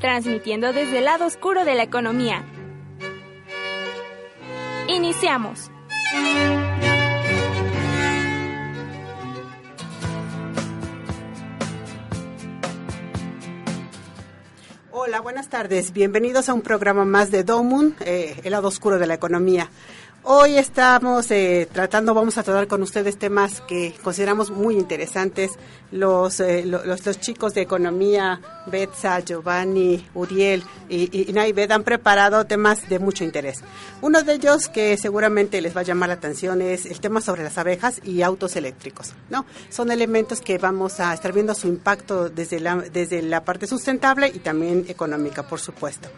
Transmitiendo desde el lado oscuro de la economía. Iniciamos. Hola, buenas tardes. Bienvenidos a un programa más de Domun, eh, el lado oscuro de la economía. Hoy estamos eh, tratando, vamos a tratar con ustedes temas que consideramos muy interesantes. Los, eh, lo- los, los chicos de economía, Betsa, Giovanni, Uriel y, y Naived han preparado temas de mucho interés. Uno de ellos que seguramente les va a llamar la atención es el tema sobre las abejas y autos eléctricos. ¿no? Son elementos que vamos a estar viendo su impacto desde la, desde la parte sustentable y también económica, por supuesto.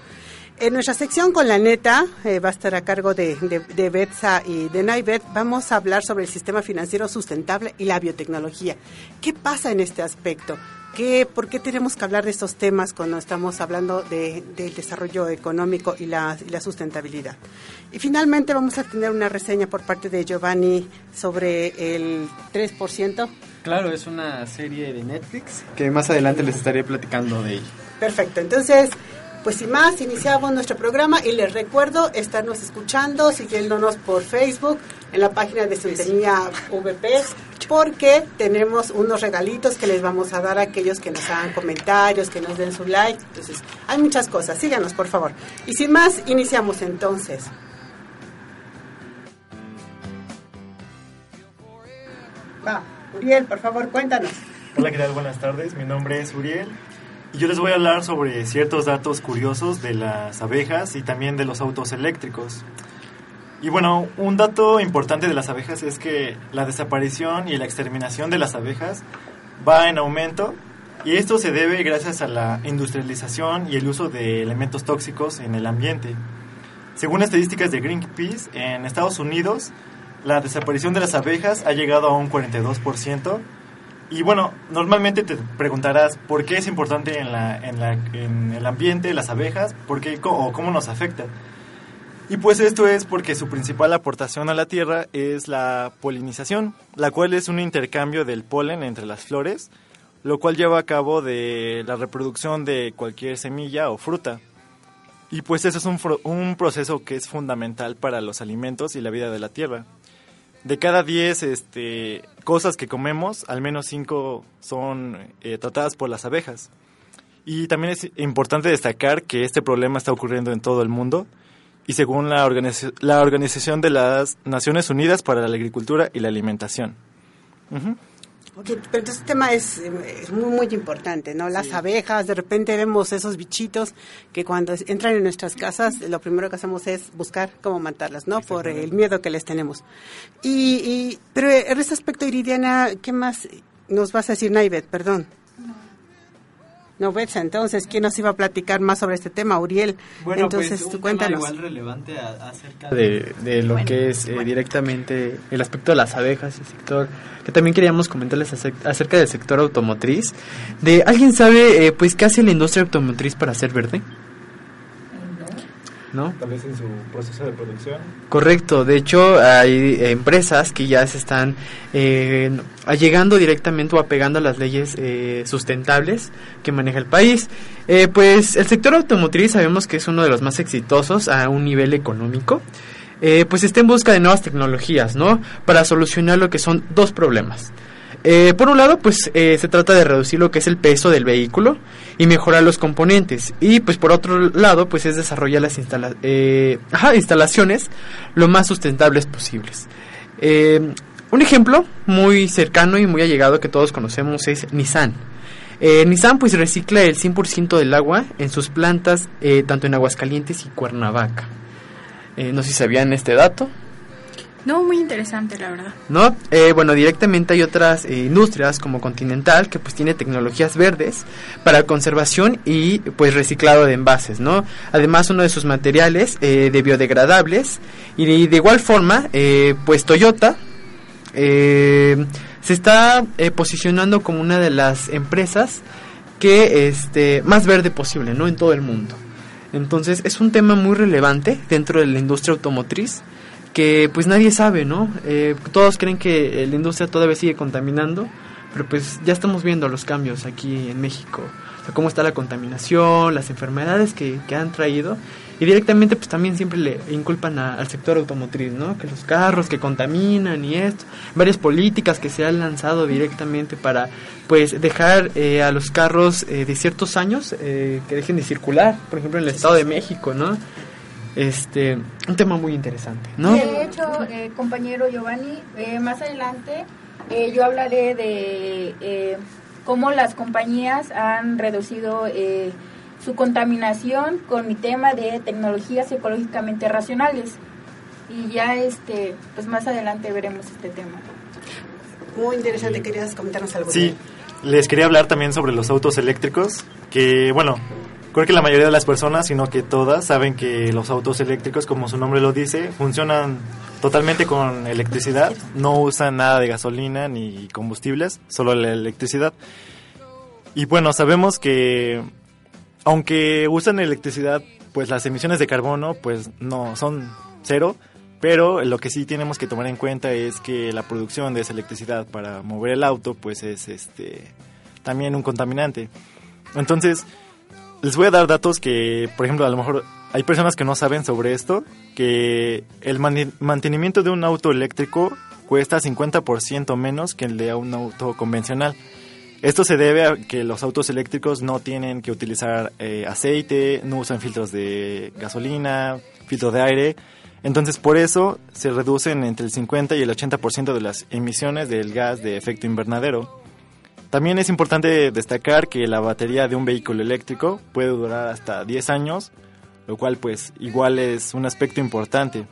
En nuestra sección con la neta, eh, va a estar a cargo de, de, de Betsa y de Naibet, vamos a hablar sobre el sistema financiero sustentable y la biotecnología. ¿Qué pasa en este aspecto? ¿Qué, ¿Por qué tenemos que hablar de estos temas cuando estamos hablando de- del desarrollo económico y la, y la sustentabilidad? Y finalmente vamos a tener una reseña por parte de Giovanni sobre el 3%. Claro, es una serie de Netflix que más adelante les estaré platicando de ella. Perfecto, entonces, pues sin más, iniciamos nuestro programa y les recuerdo estarnos escuchando, siguiéndonos por Facebook, en la página de Sintonía VP, porque tenemos unos regalitos que les vamos a dar a aquellos que nos hagan comentarios, que nos den su like. Entonces, hay muchas cosas, síganos por favor. Y sin más, iniciamos entonces. Va, Uriel, por favor, cuéntanos. Hola, ¿qué tal? Buenas tardes. Mi nombre es Uriel y yo les voy a hablar sobre ciertos datos curiosos de las abejas y también de los autos eléctricos. Y bueno, un dato importante de las abejas es que la desaparición y la exterminación de las abejas va en aumento y esto se debe gracias a la industrialización y el uso de elementos tóxicos en el ambiente. Según estadísticas de Greenpeace, en Estados Unidos la desaparición de las abejas ha llegado a un 42%. Y bueno, normalmente te preguntarás por qué es importante en, la, en, la, en el ambiente las abejas, por qué, o cómo nos afecta. Y pues esto es porque su principal aportación a la Tierra es la polinización, la cual es un intercambio del polen entre las flores, lo cual lleva a cabo de la reproducción de cualquier semilla o fruta. Y pues eso es un, un proceso que es fundamental para los alimentos y la vida de la Tierra. De cada 10 este, cosas que comemos, al menos 5 son eh, tratadas por las abejas. Y también es importante destacar que este problema está ocurriendo en todo el mundo y según la, organiza- la Organización de las Naciones Unidas para la Agricultura y la Alimentación. Pero entonces este tema es, eh, es muy, muy importante, ¿no? Las abejas, de repente vemos esos bichitos que cuando entran en nuestras casas, lo primero que hacemos es buscar cómo matarlas, ¿no? Por el miedo que les tenemos. Y, y pero en este aspecto, Iridiana, ¿qué más nos vas a decir, Naibet? Perdón. No, Betsa, entonces, ¿quién nos iba a platicar más sobre este tema? Uriel. Bueno, entonces, pues tú un cuéntanos. tema igual relevante a- acerca de, de lo que es eh, directamente el aspecto de las abejas, el sector que también queríamos comentarles acer- acerca del sector automotriz. De alguien sabe, eh, pues, qué hace la industria automotriz para ser verde. ¿No? Tal vez en su proceso de producción. Correcto, de hecho hay empresas que ya se están eh, llegando directamente o apegando a las leyes eh, sustentables que maneja el país. Eh, pues el sector automotriz sabemos que es uno de los más exitosos a un nivel económico. Eh, pues está en busca de nuevas tecnologías, ¿no? Para solucionar lo que son dos problemas. Eh, por un lado, pues eh, se trata de reducir lo que es el peso del vehículo y mejorar los componentes. Y pues por otro lado, pues es desarrollar las eh, instalaciones lo más sustentables posibles. Un ejemplo muy cercano y muy allegado que todos conocemos es Nissan. Nissan pues recicla el 100% del agua en sus plantas, tanto en Aguascalientes y Cuernavaca. No sé si sabían este dato. No, muy interesante, la verdad. ¿No? Eh, bueno, directamente hay otras eh, industrias como Continental que pues tiene tecnologías verdes para conservación y pues reciclado de envases, ¿no? Además uno de sus materiales eh, de biodegradables y de igual forma pues Toyota se está posicionando como una de las empresas que este más verde posible, ¿no? En todo el mundo. Entonces es un tema muy relevante dentro de la industria automotriz que pues nadie sabe, ¿no? Eh, todos creen que la industria todavía sigue contaminando, pero pues ya estamos viendo los cambios aquí en México, o sea, cómo está la contaminación, las enfermedades que, que han traído y directamente pues también siempre le inculpan al sector automotriz, ¿no? Que los carros que contaminan y esto, varias políticas que se han lanzado directamente para pues dejar eh, a los carros eh, de ciertos años que dejen de circular, por ejemplo en el Estado de México, ¿no? Este un tema muy interesante, ¿no? De hecho, eh, compañero Giovanni, eh, más adelante eh, yo hablaré de cómo las compañías han reducido su contaminación con mi tema de tecnologías ecológicamente racionales. Y ya este, pues más adelante veremos este tema. Muy interesante, querías comentarnos algo. Sí, les quería hablar también sobre los autos eléctricos, que bueno, Creo que la mayoría de las personas, sino que todas, saben que los autos eléctricos, como su nombre lo dice, funcionan totalmente con electricidad. No usan nada de gasolina ni combustibles, solo la electricidad. Y bueno, sabemos que aunque usan electricidad, pues las emisiones de carbono pues no son cero, pero lo que sí tenemos que tomar en cuenta es que la producción de esa electricidad para mover el auto pues es este también un contaminante. Entonces, les voy a dar datos que, por ejemplo, a lo mejor hay personas que no saben sobre esto, que el mantenimiento de un auto eléctrico cuesta 50% menos que el de un auto convencional. Esto se debe a que los autos eléctricos no tienen que utilizar eh, aceite, no usan filtros de gasolina, filtro de aire. Entonces, por eso se reducen entre el 50 y el 80% de las emisiones del gas de efecto invernadero. También es importante destacar que la batería de un vehículo eléctrico puede durar hasta 10 años, lo cual pues igual es un aspecto importante.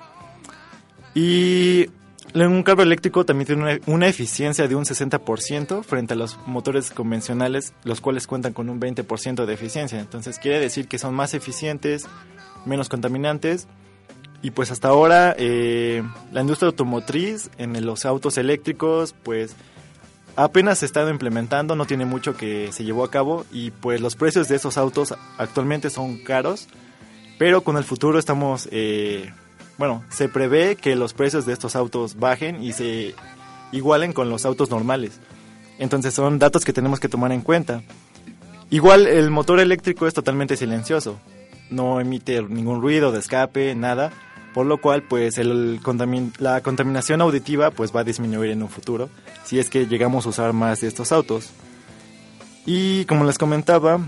Y un carro eléctrico también tiene una, eficiencia de un 60% frente a los motores convencionales, los cuales cuentan con un 20% de eficiencia. Entonces quiere decir que son más eficientes, menos contaminantes. Y pues hasta ahora eh, la industria automotriz en los autos eléctricos pues apenas se está implementando, no tiene mucho que se llevó a cabo y pues los precios de esos autos actualmente son caros, pero con el futuro estamos, eh, bueno, se prevé que los precios de estos autos bajen y se igualen con los autos normales. Entonces son datos que tenemos que tomar en cuenta. Igual el motor eléctrico es totalmente silencioso, no emite ningún ruido de escape, nada por lo cual pues el la contaminación auditiva pues va a disminuir en un futuro si es que llegamos a usar más de estos autos. Y como les comentaba,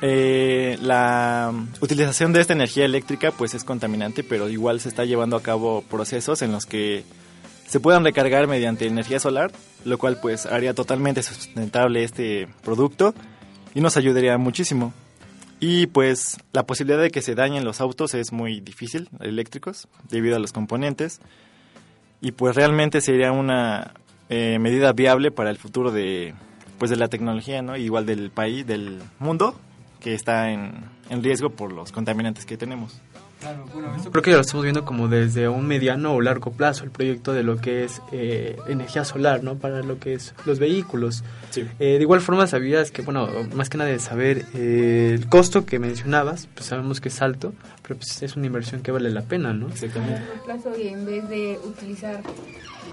eh, la utilización de esta energía eléctrica pues es contaminante, pero igual se está llevando a cabo procesos en los que se puedan recargar mediante energía solar, lo cual pues haría totalmente sustentable este producto y nos ayudaría muchísimo. Y pues la posibilidad de que se dañen los autos es muy difícil, eléctricos, debido a los componentes. Y pues realmente sería una eh, medida viable para el futuro de, pues de la tecnología, ¿no? Igual del país, del mundo, que está en, en riesgo por los contaminantes que tenemos. Claro, bueno, esto creo que lo estamos viendo como desde un mediano o largo plazo, el proyecto de lo que es eh, energía solar, ¿no? Para lo que es los vehículos. Eh, de igual forma, sabías que, bueno, más que nada de saber eh, el costo que mencionabas, pues sabemos que es alto, pero pues es una inversión que vale la pena, ¿no? Exactamente. plazo y en vez de utilizar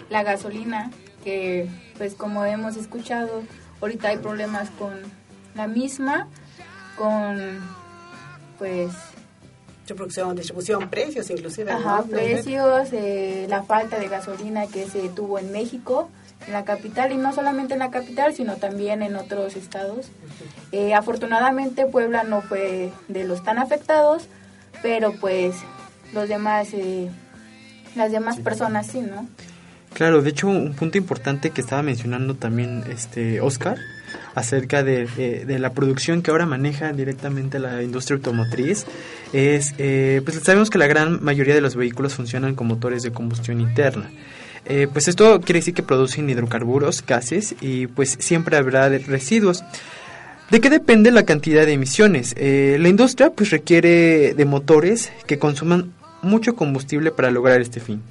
la gasolina, que pues como hemos escuchado, ahorita hay problemas con la misma, con pues producción, distribución, precios inclusive. Ajá, precios, eh, la falta de gasolina que se tuvo en México, en la capital, y no solamente en la capital, sino también en otros estados. Eh, afortunadamente Puebla no fue de los tan afectados, pero pues los demás, eh, las demás personas sí, ¿no? Claro, de hecho un punto importante que estaba mencionando también este Oscar acerca de, la producción que ahora maneja directamente la industria automotriz es, eh, pues sabemos que la gran mayoría de los vehículos funcionan con motores de combustión interna. Eh, pues esto quiere decir que producen hidrocarburos, gases y pues siempre habrá residuos. ¿De qué depende la cantidad de emisiones? Eh, la industria pues requiere de motores que consuman mucho combustible para lograr este fin.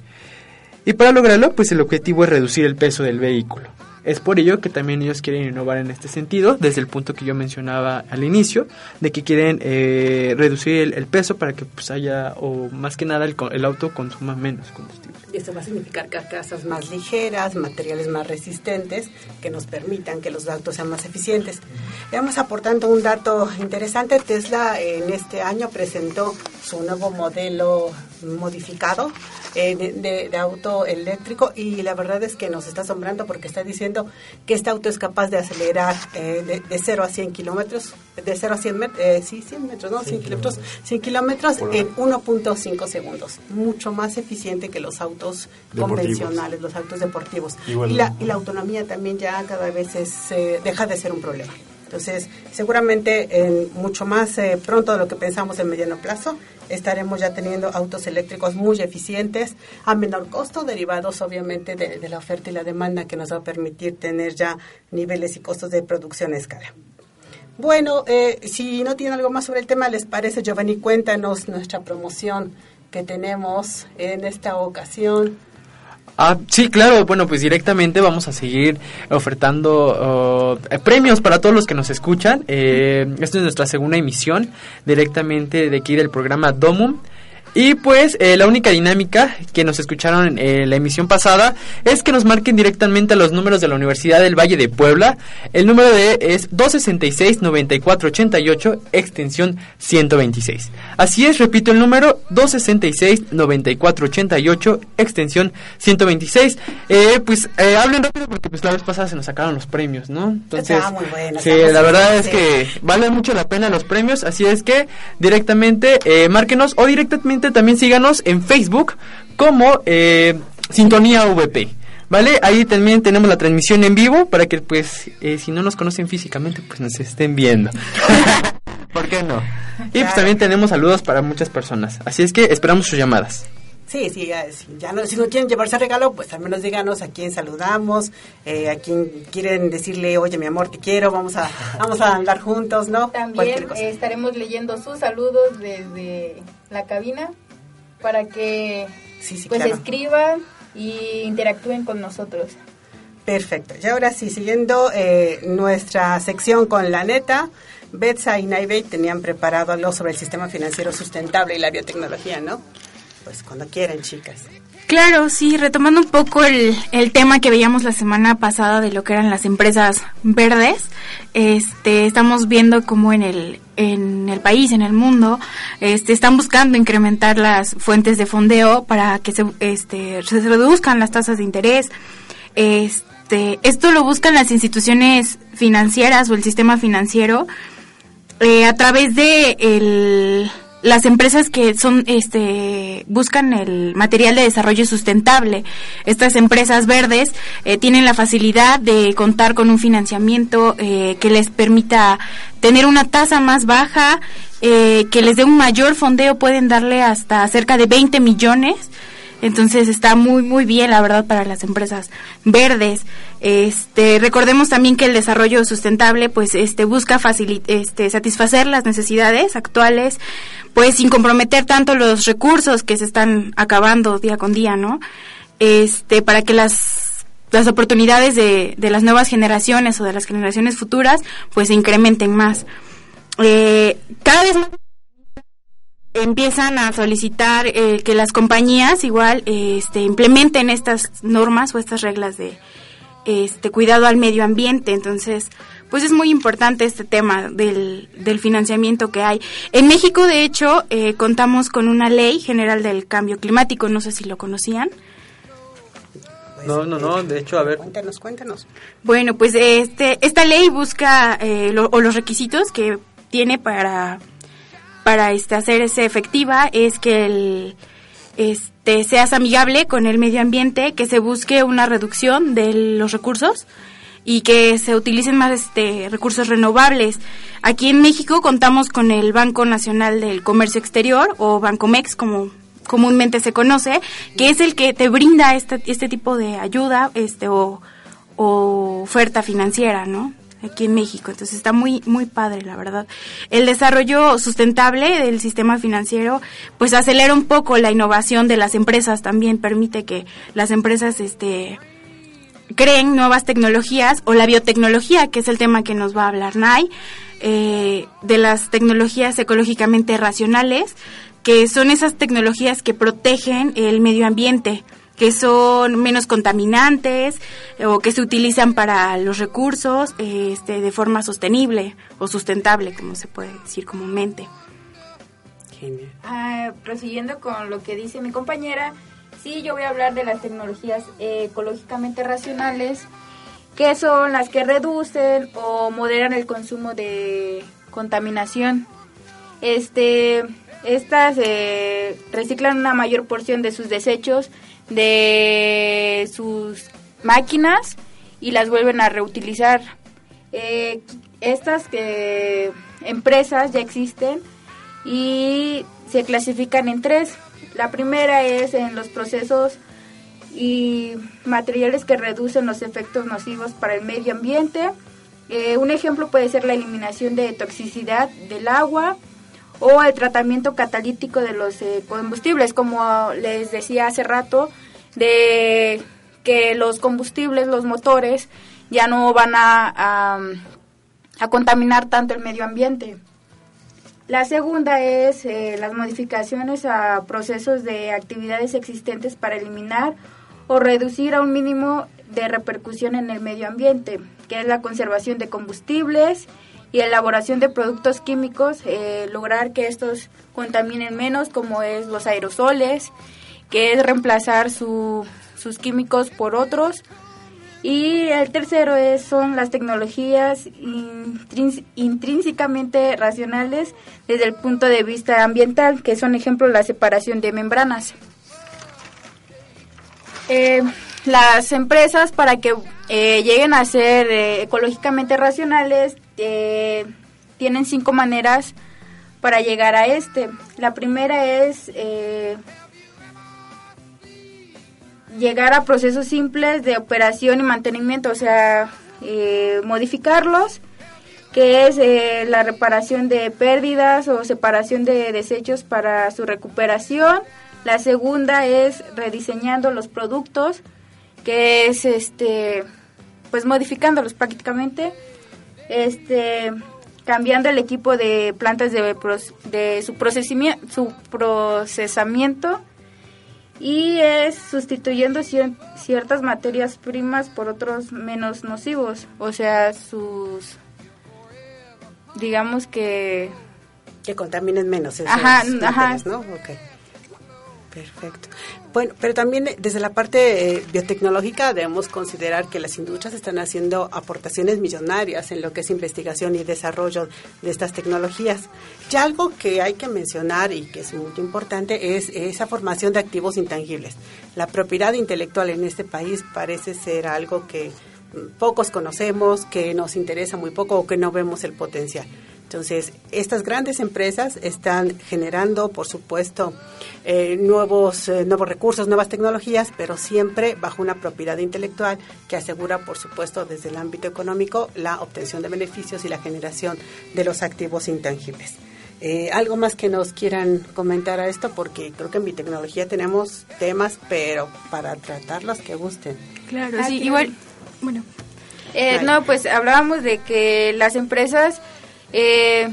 Y para lograrlo pues el objetivo es reducir el peso del vehículo. Es por ello que también ellos quieren innovar en este sentido, desde el punto que yo mencionaba al inicio, de que quieren eh, reducir el, peso para que pues haya, o más que nada, el, el auto consuma menos combustible. Y esto va a significar carcasas más ligeras, materiales más resistentes, que nos permitan que los autos sean más eficientes. Vamos aportando un dato interesante. Tesla en este año presentó su nuevo modelo modificado eh, de, auto eléctrico y la verdad es que nos está asombrando porque está diciendo que este auto es capaz de acelerar eh, de, de, 0 a 100 kilómetros, de 0 a 100 metros, eh, sí, 100 metros, no, 100 kilómetros, 100 kilómetros en 1.5 segundos, mucho más eficiente que los autos convencionales, los autos deportivos. Y, la, y la autonomía también ya cada vez es, deja de ser un problema. Entonces, seguramente en mucho más pronto de lo que pensamos en mediano plazo, estaremos ya teniendo autos eléctricos muy eficientes a menor costo, derivados obviamente de, la oferta y la demanda que nos va a permitir tener ya niveles y costos de producción a escala. Bueno, eh, si no tienen algo más sobre el tema, ¿les parece, Giovanni? Cuéntanos nuestra promoción que tenemos en esta ocasión. Ah, sí, claro. Bueno, pues directamente vamos a seguir ofertando uh, premios para todos los que nos escuchan. Eh, esta es nuestra segunda emisión directamente de aquí del programa Domum. Y pues eh, la única dinámica que nos escucharon en la emisión pasada es que nos marquen directamente a los números de la Universidad del Valle de Puebla. El número de es 266-9488, extensión 126. Así es, repito el número 266-9488, extensión 126. Eh, pues eh, hablen rápido porque pues la vez pasada se nos sacaron los premios, ¿no? Entonces, muy bueno, sí, la verdad es que vale mucho la pena los premios, así es que directamente eh, márquenos o directamente también síganos en Facebook como eh, Sintonía VP. ¿Vale? Ahí también tenemos la transmisión en vivo para que, pues, eh, si no nos conocen físicamente, pues nos estén viendo. ¿Por qué no? Y pues también tenemos saludos para muchas personas. Así es que esperamos sus llamadas. Sí, sí, ya no, si no quieren llevarse regalo, pues al menos díganos a quién saludamos, eh, a quién quieren decirle, oye, mi amor, te quiero, vamos a, vamos a andar juntos, ¿no? También estaremos leyendo sus saludos desde la cabina para que pues escriban y interactúen con nosotros. Perfecto. Y ahora sí, siguiendo eh, nuestra sección con la neta, Betsa y Naivey tenían preparado algo sobre el sistema financiero sustentable y la biotecnología, ¿no? Pues cuando quieran, chicas. Claro, sí, retomando un poco el, el, tema que veíamos la semana pasada de lo que eran las empresas verdes, este, estamos viendo cómo en el, en el país, en el mundo, este, están buscando incrementar las fuentes de fondeo para que se, este, se reduzcan las tasas de interés. Este, esto lo buscan las instituciones financieras o el sistema financiero eh, a través de el las empresas que son este buscan el material de desarrollo sustentable. Estas empresas verdes eh, tienen la facilidad de contar con un financiamiento eh, que les permita tener una tasa más baja eh, que les dé un mayor fondeo. Pueden darle hasta cerca de 20 millones entonces está muy muy bien la verdad para las empresas verdes. Este recordemos también que el desarrollo sustentable pues este busca este satisfacer las necesidades actuales pues sin comprometer tanto los recursos que se están acabando día con día, ¿no? Este para que las las oportunidades de, de las nuevas generaciones o de las generaciones futuras pues se incrementen más. Eh, cada vez más empiezan a solicitar eh, que las compañías igual este, implementen estas normas o estas reglas de este cuidado al medio ambiente entonces pues es muy importante este tema del, del financiamiento que hay en México de hecho eh, contamos con una ley general del cambio climático no sé si lo conocían no, no, no, de hecho, a ver. Cuéntanos, cuéntanos. Bueno, pues este, esta ley busca, eh, o los requisitos que tiene para para este, hacerse efectiva es que el, este, seas amigable con el medio ambiente, que se busque una reducción de los recursos y que se utilicen más este, recursos renovables. Aquí en México contamos con el Banco Nacional del Comercio Exterior o Bancomex como comúnmente se conoce, que es el que te brinda este, este tipo de ayuda este, o, o oferta financiera, ¿no? Aquí en México. Entonces está muy muy padre, la verdad. El desarrollo sustentable del sistema financiero pues acelera un poco la innovación de las empresas, también permite que las empresas este creen nuevas tecnologías o la biotecnología, que es el tema que nos va a hablar Nay, eh, de las tecnologías ecológicamente racionales, que son esas tecnologías que protegen el medio ambiente que son menos contaminantes o que se utilizan para los recursos este, de forma sostenible o sustentable, como se puede decir comúnmente. Ah, prosiguiendo con lo que dice mi compañera, sí, yo voy a hablar de las tecnologías ecológicamente racionales, que son las que reducen o moderan el consumo de contaminación. Este, estas eh, reciclan una mayor porción de sus desechos de sus máquinas y las vuelven a reutilizar. Eh, estas empresas ya existen y se clasifican en tres. La primera es en los procesos y materiales que reducen los efectos nocivos para el medio ambiente. Eh, un ejemplo puede ser la eliminación de toxicidad del agua o el tratamiento catalítico de los combustibles, como les decía hace rato, de que los combustibles, los motores, ya no van a, a, contaminar tanto el medio ambiente. La segunda es eh, las modificaciones a procesos de actividades existentes para eliminar o reducir a un mínimo de repercusión en el medio ambiente, que es la conservación de combustibles y elaboración de productos químicos, eh, lograr que estos contaminen menos, como es los aerosoles, que es reemplazar sus químicos por otros. Y el tercero es, son las tecnologías intrínsecamente racionales desde el punto de vista ambiental, que son ejemplo la separación de membranas. Eh, las empresas para que eh, lleguen a ser eh, ecológicamente racionales tienen cinco maneras para llegar a este. La primera es llegar a procesos simples de operación y mantenimiento, o sea, eh, modificarlos, que es eh, la reparación de pérdidas o separación de desechos para su recuperación. La segunda es rediseñando los productos, que es este pues modificándolos prácticamente. Este cambiando el equipo de plantas de, de su, procesamiento, su procesamiento y es sustituyendo ciertas materias primas por otros menos nocivos, o sea, sus digamos que que contaminen menos esos ajá, ajá. ¿no? Okay. Perfecto. Bueno, pero también eh, desde la parte eh, biotecnológica debemos considerar que las industrias están haciendo aportaciones millonarias en lo que es investigación y desarrollo de estas tecnologías. Y algo que hay que mencionar y que es muy importante es esa formación de activos intangibles. La propiedad intelectual en este país parece ser algo que mm, pocos conocemos, que nos interesa muy poco o que no vemos el potencial. Entonces, estas grandes empresas están generando, por supuesto, eh, nuevos, eh, nuevos recursos, nuevas tecnologías, pero siempre bajo una propiedad intelectual que asegura, por supuesto, desde el ámbito económico, la obtención de beneficios y la generación de los activos intangibles. Eh, ¿Algo más que nos quieran comentar a esto? Porque creo que en biotecnología tenemos temas, pero para tratarlos que gusten. Claro, sí, igual, bueno. no, pues hablábamos de que las empresas eh,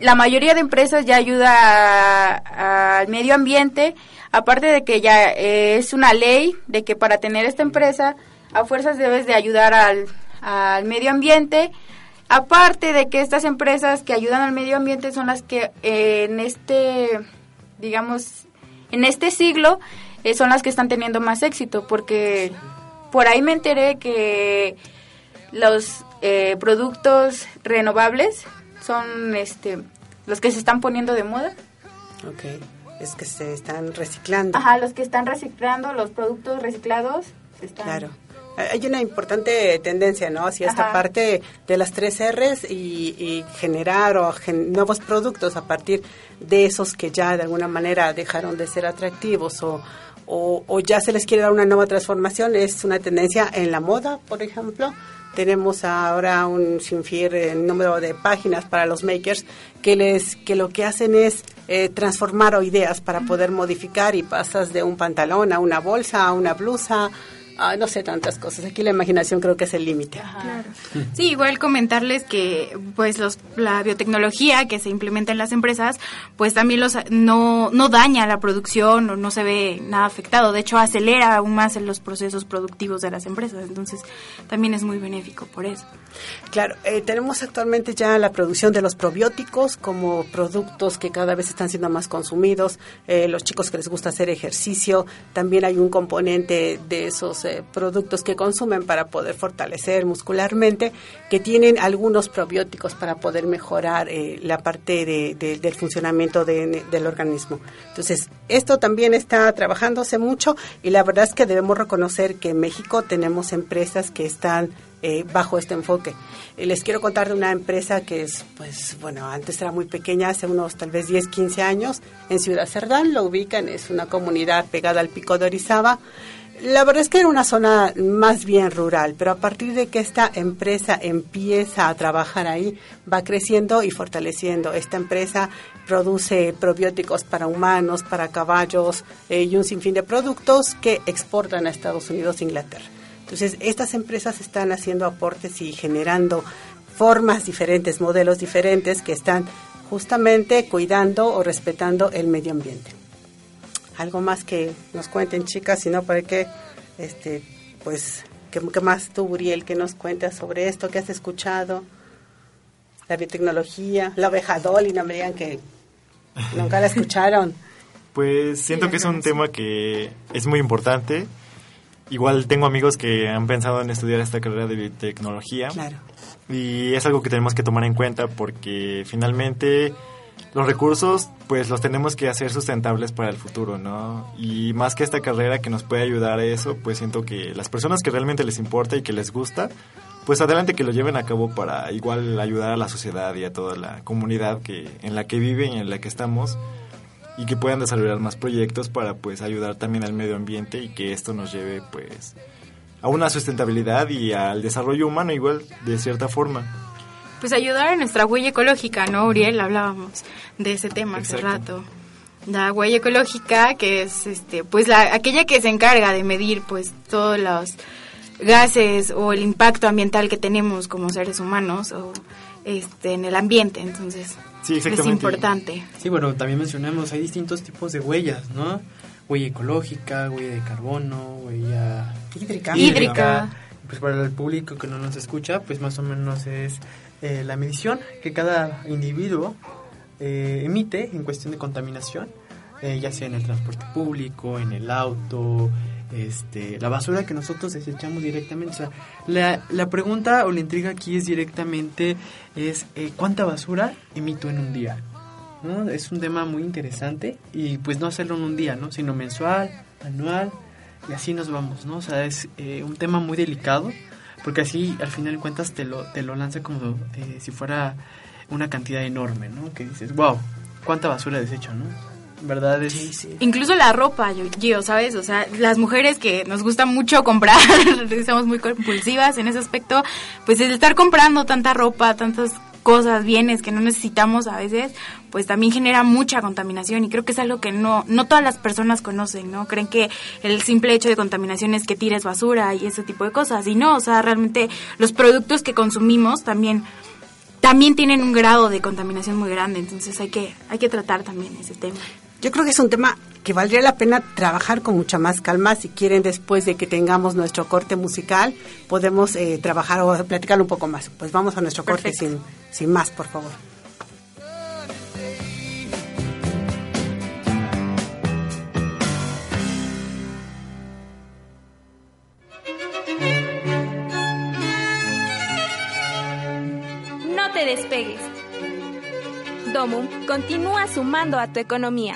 la mayoría de empresas ya ayuda al medio ambiente, aparte de que ya eh, es una ley de que para tener esta empresa a fuerzas debes de ayudar al, al medio ambiente, aparte de que estas empresas que ayudan al medio ambiente son las que eh, en este, digamos, en este siglo eh, son las que están teniendo más éxito, porque por ahí me enteré que los productos renovables son este los que se están poniendo de moda. Ok, es que se están reciclando. Ajá, los que están reciclando, los productos reciclados. Claro. Hay una importante tendencia, ¿no? Hacia esta parte de las tres R's y, generar o nuevos productos a partir de esos que ya de alguna manera dejaron de ser atractivos o, o, ya se les quiere dar una nueva transformación. Es una tendencia en la moda, por ejemplo. Tenemos ahora un sinfín número de páginas para los makers que les que lo que hacen es eh, transformar ideas para poder modificar y pasas de un pantalón a una bolsa, a una blusa, no sé tantas cosas. Aquí la imaginación creo que es el límite. Sí, igual comentarles que pues los, la biotecnología que se implementa en las empresas, pues también los no, no daña la producción o no se ve nada afectado. De hecho, acelera aún más en los procesos productivos de las empresas. Entonces, también es muy benéfico por eso. Claro, eh, tenemos actualmente ya la producción de los probióticos como productos que cada vez están siendo más consumidos. Eh, los chicos que les gusta hacer ejercicio, también hay un componente de esos eh, productos que consumen para poder fortalecer muscularmente, que tienen algunos probióticos para poder mejorar eh, la parte del funcionamiento del organismo. Entonces, esto también está trabajándose mucho y la verdad es que debemos reconocer que en México tenemos empresas que están eh, bajo este enfoque. les quiero contar de una empresa que es, pues, bueno, antes era muy pequeña, hace unos tal vez 10, 15 años, en Ciudad Cerdán, lo ubican, es una comunidad pegada al pico de Orizaba. La verdad es que era una zona más bien rural, pero a partir de que esta empresa empieza a trabajar ahí, va creciendo y fortaleciendo. Esta empresa produce probióticos para humanos, para caballos eh, y un sinfín de productos que exportan a Estados Unidos e Inglaterra. Entonces, estas empresas están haciendo aportes y generando formas diferentes, modelos diferentes que están justamente cuidando o respetando el medio ambiente algo más que nos cuenten chicas, sino para que, este, pues, ¿qué, más tú, Uriel, que nos cuentas sobre esto? ¿Qué has escuchado? La biotecnología, la oveja Dolly, no me digan que nunca la escucharon. Pues siento que es un tema que es muy importante. Igual tengo amigos que han pensado en estudiar esta carrera de biotecnología. Claro. Y es algo que tenemos que tomar en cuenta porque finalmente los recursos pues los tenemos que hacer sustentables para el futuro, ¿no? Y más que esta carrera que nos puede ayudar a eso, pues siento que las personas que realmente les importa y que les gusta, pues adelante que lo lleven a cabo para igual ayudar a la sociedad y a toda la comunidad que en la que viven y en la que estamos y que puedan desarrollar más proyectos para pues ayudar también al medio ambiente y que esto nos lleve pues a una sustentabilidad y al desarrollo humano igual de cierta forma pues ayudar a nuestra huella ecológica, ¿no, Uriel? Hablábamos de ese tema hace rato. La huella ecológica, que es este, pues la, aquella que se encarga de medir pues todos los gases o el impacto ambiental que tenemos como seres humanos o este en el ambiente, entonces es importante. Sí, bueno, también mencionamos, hay distintos tipos de huellas, ¿no? Huella ecológica, huella de carbono, huella hídrica. hídrica. Pues para el público que no nos escucha, pues más o menos es eh, la medición que cada individuo eh, emite en cuestión de contaminación, eh, ya sea en el transporte público, en el auto, este, la basura que nosotros desechamos directamente. La, la pregunta o la intriga aquí es directamente es cuánta basura emito en un día. ¿no? Es un tema muy interesante y pues no hacerlo en un día, ¿no? sino mensual, anual y así nos vamos. ¿no? O sea, es un tema muy delicado porque así al final de cuentas te lo, te lo lanza como eh, si fuera una cantidad enorme, ¿no? Que dices, wow, cuánta basura desecho, ¿no? ¿Verdad? Es... Incluso la ropa, yo, ¿sabes? O sea, las mujeres que nos gusta mucho comprar, somos muy compulsivas en ese aspecto, pues el estar comprando tanta ropa, tantas cosas, bienes que no necesitamos a veces, pues también genera mucha contaminación y creo que es algo que no, no todas las personas conocen, ¿no? Creen que el simple hecho de contaminación es que tires basura y ese tipo de cosas y no, o sea, realmente los productos que consumimos también también tienen un grado de contaminación muy grande, entonces hay que hay que tratar también ese tema. Yo creo que es un tema que valdría la pena trabajar con mucha más calma. Si quieren, después de que tengamos nuestro corte musical, podemos eh, trabajar o platicar un poco más. Pues vamos a nuestro corte sin, sin más, por favor. No te despegues. Domum continúa sumando a tu economía.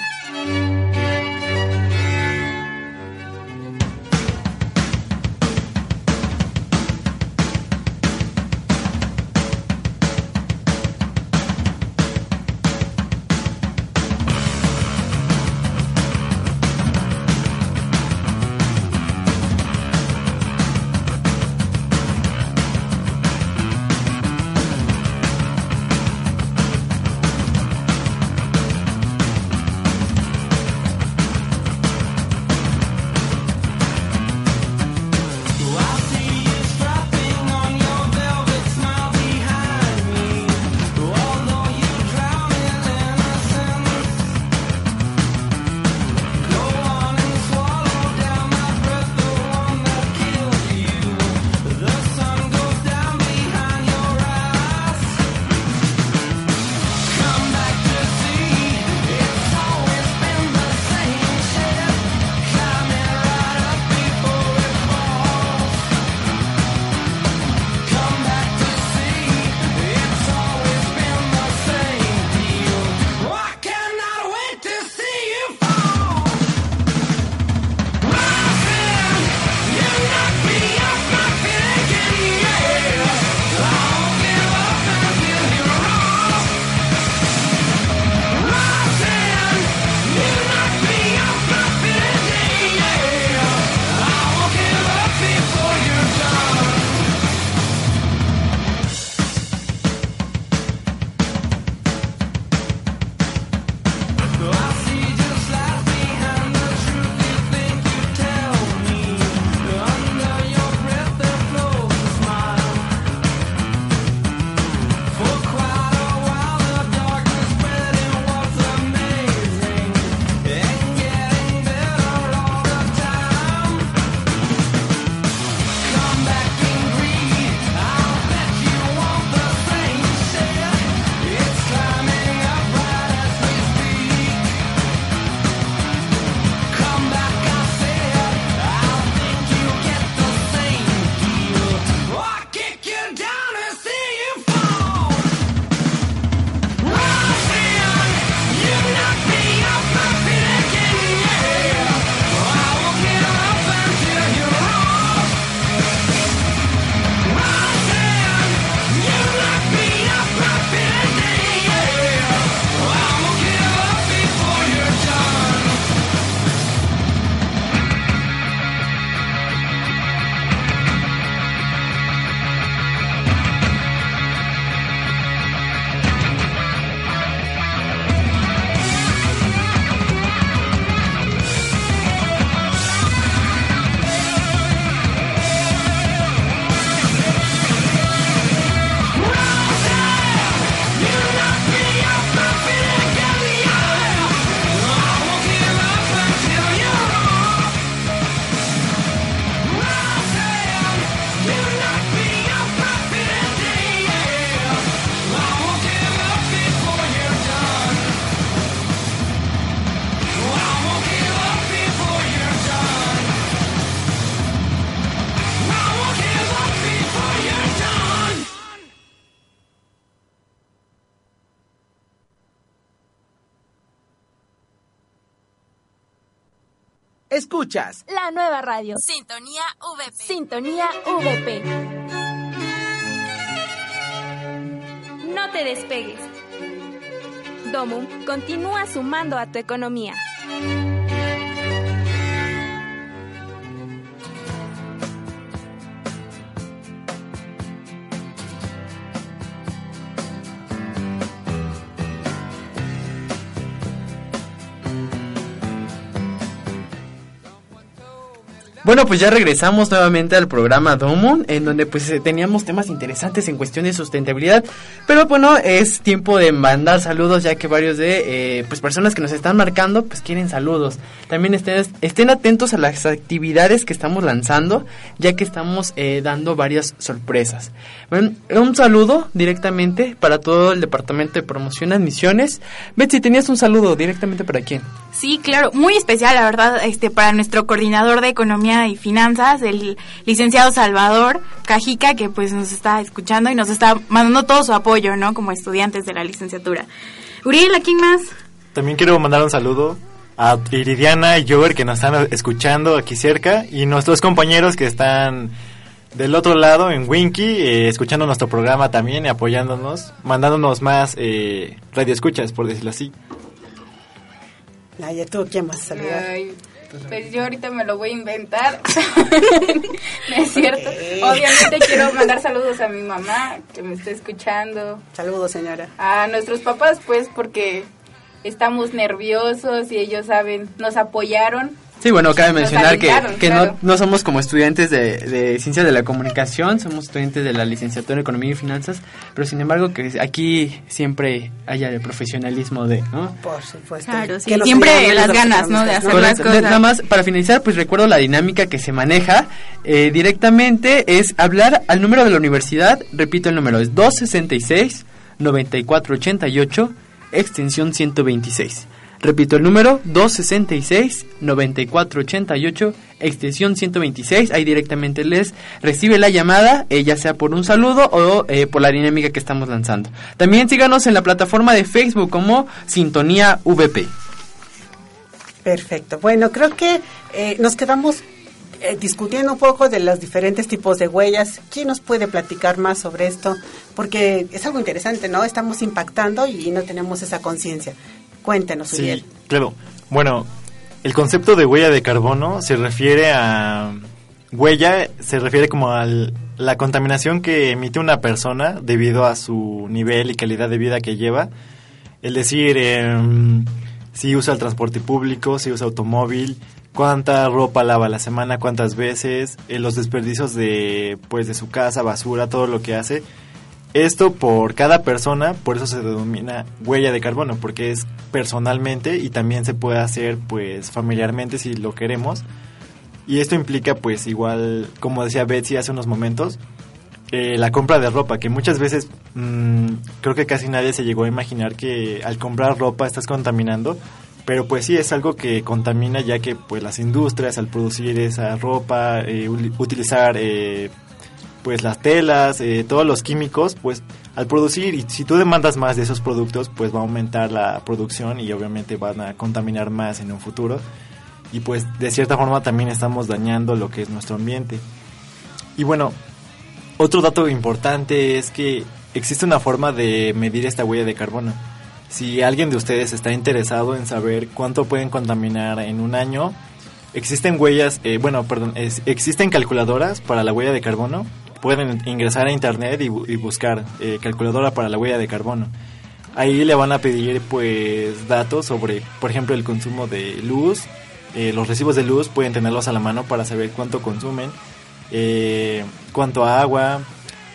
Escuchas la nueva radio. Sintonía VP. Sintonía VP. No te despegues. Domum continúa sumando a tu economía. Bueno, pues ya regresamos nuevamente al programa Domon, en donde pues eh, teníamos temas interesantes en cuestión de sustentabilidad, pero bueno, es tiempo de mandar saludos ya que varios de eh, pues personas que nos están marcando pues quieren saludos. También estén, estén atentos a las actividades que estamos lanzando, ya que estamos eh, dando varias sorpresas. Un saludo directamente para todo el departamento de promoción admisiones. Betsy, tenías un saludo directamente para quién? Sí, claro, muy especial, la verdad, este para nuestro coordinador de economía y finanzas, el licenciado Salvador Cajica, que pues nos está escuchando y nos está mandando todo su apoyo, ¿no? Como estudiantes de la licenciatura. Uriel, ¿a quién más? También quiero mandar un saludo a Iridiana y Jover que nos están escuchando aquí cerca y nuestros compañeros que están del otro lado en Winky, eh, escuchando nuestro programa también y apoyándonos, mandándonos más eh, radioescuchas, por decirlo así. Naya, ¿tú quién más saludar? Ay, pues yo ahorita me lo voy a inventar. no es cierto. Obviamente quiero mandar saludos a mi mamá que me está escuchando. Saludos, señora. A nuestros papás, pues, porque estamos nerviosos y ellos saben, nos apoyaron Sí, bueno, cabe mencionar que, que claro. no, no somos como estudiantes de, de ciencias de la comunicación, somos estudiantes de la licenciatura en economía y finanzas, pero sin embargo que aquí siempre haya el profesionalismo de, ¿no? Por supuesto. Claro, sí, Que nos siempre las ganas, ¿no? De hacer las Correcto. Cosas. Nada más, para finalizar, pues recuerdo la dinámica que se maneja eh, directamente es hablar al número de la universidad, repito el número, es 266-9488, extensión 126. Repito el número, 266-9488, extensión 126. Ahí directamente les recibe la llamada, eh, ya sea por un saludo o eh, por la dinámica que estamos lanzando. También síganos en la plataforma de Facebook como Sintonía VP. Perfecto. Bueno, creo que eh, nos quedamos eh, discutiendo un poco de los diferentes tipos de huellas. ¿Quién nos puede platicar más sobre esto? Porque es algo interesante, ¿no? Estamos impactando y no tenemos esa conciencia. Cuéntenos, Sí, Uriel. claro. Bueno, el concepto de huella de carbono se refiere a huella, se refiere como a la contaminación que emite una persona debido a su nivel y calidad de vida que lleva. Es decir, em, si usa el transporte público, si usa automóvil, cuánta ropa lava a la semana, cuántas veces, eh, los desperdicios de pues de su casa, basura, todo lo que hace. Esto por cada persona, por eso se denomina huella de carbono, porque es personalmente y también se puede hacer pues familiarmente si lo queremos. Y esto implica pues igual, como decía Betsy hace unos momentos, eh, la compra de ropa, que muchas veces mm, creo que casi nadie se llegó a imaginar que al comprar ropa estás contaminando, pero pues sí es algo que contamina ya que pues las industrias al producir esa ropa, eh, utilizar eh, pues las telas, eh, todos los químicos, pues al producir y si tú demandas más de esos productos, pues va a aumentar la producción y obviamente van a contaminar más en un futuro. Y pues de cierta forma también estamos dañando lo que es nuestro ambiente. Y bueno, otro dato importante es que existe una forma de medir esta huella de carbono. Si alguien de ustedes está interesado en saber cuánto pueden contaminar en un año, existen huellas, eh, bueno, perdón, es- existen calculadoras para la huella de carbono. Pueden ingresar a internet y, bu- y buscar eh, calculadora para la huella de carbono. Ahí le van a pedir pues datos sobre, por ejemplo, el consumo de luz, eh, los recibos de luz pueden tenerlos a la mano para saber cuánto consumen, eh, cuánto agua,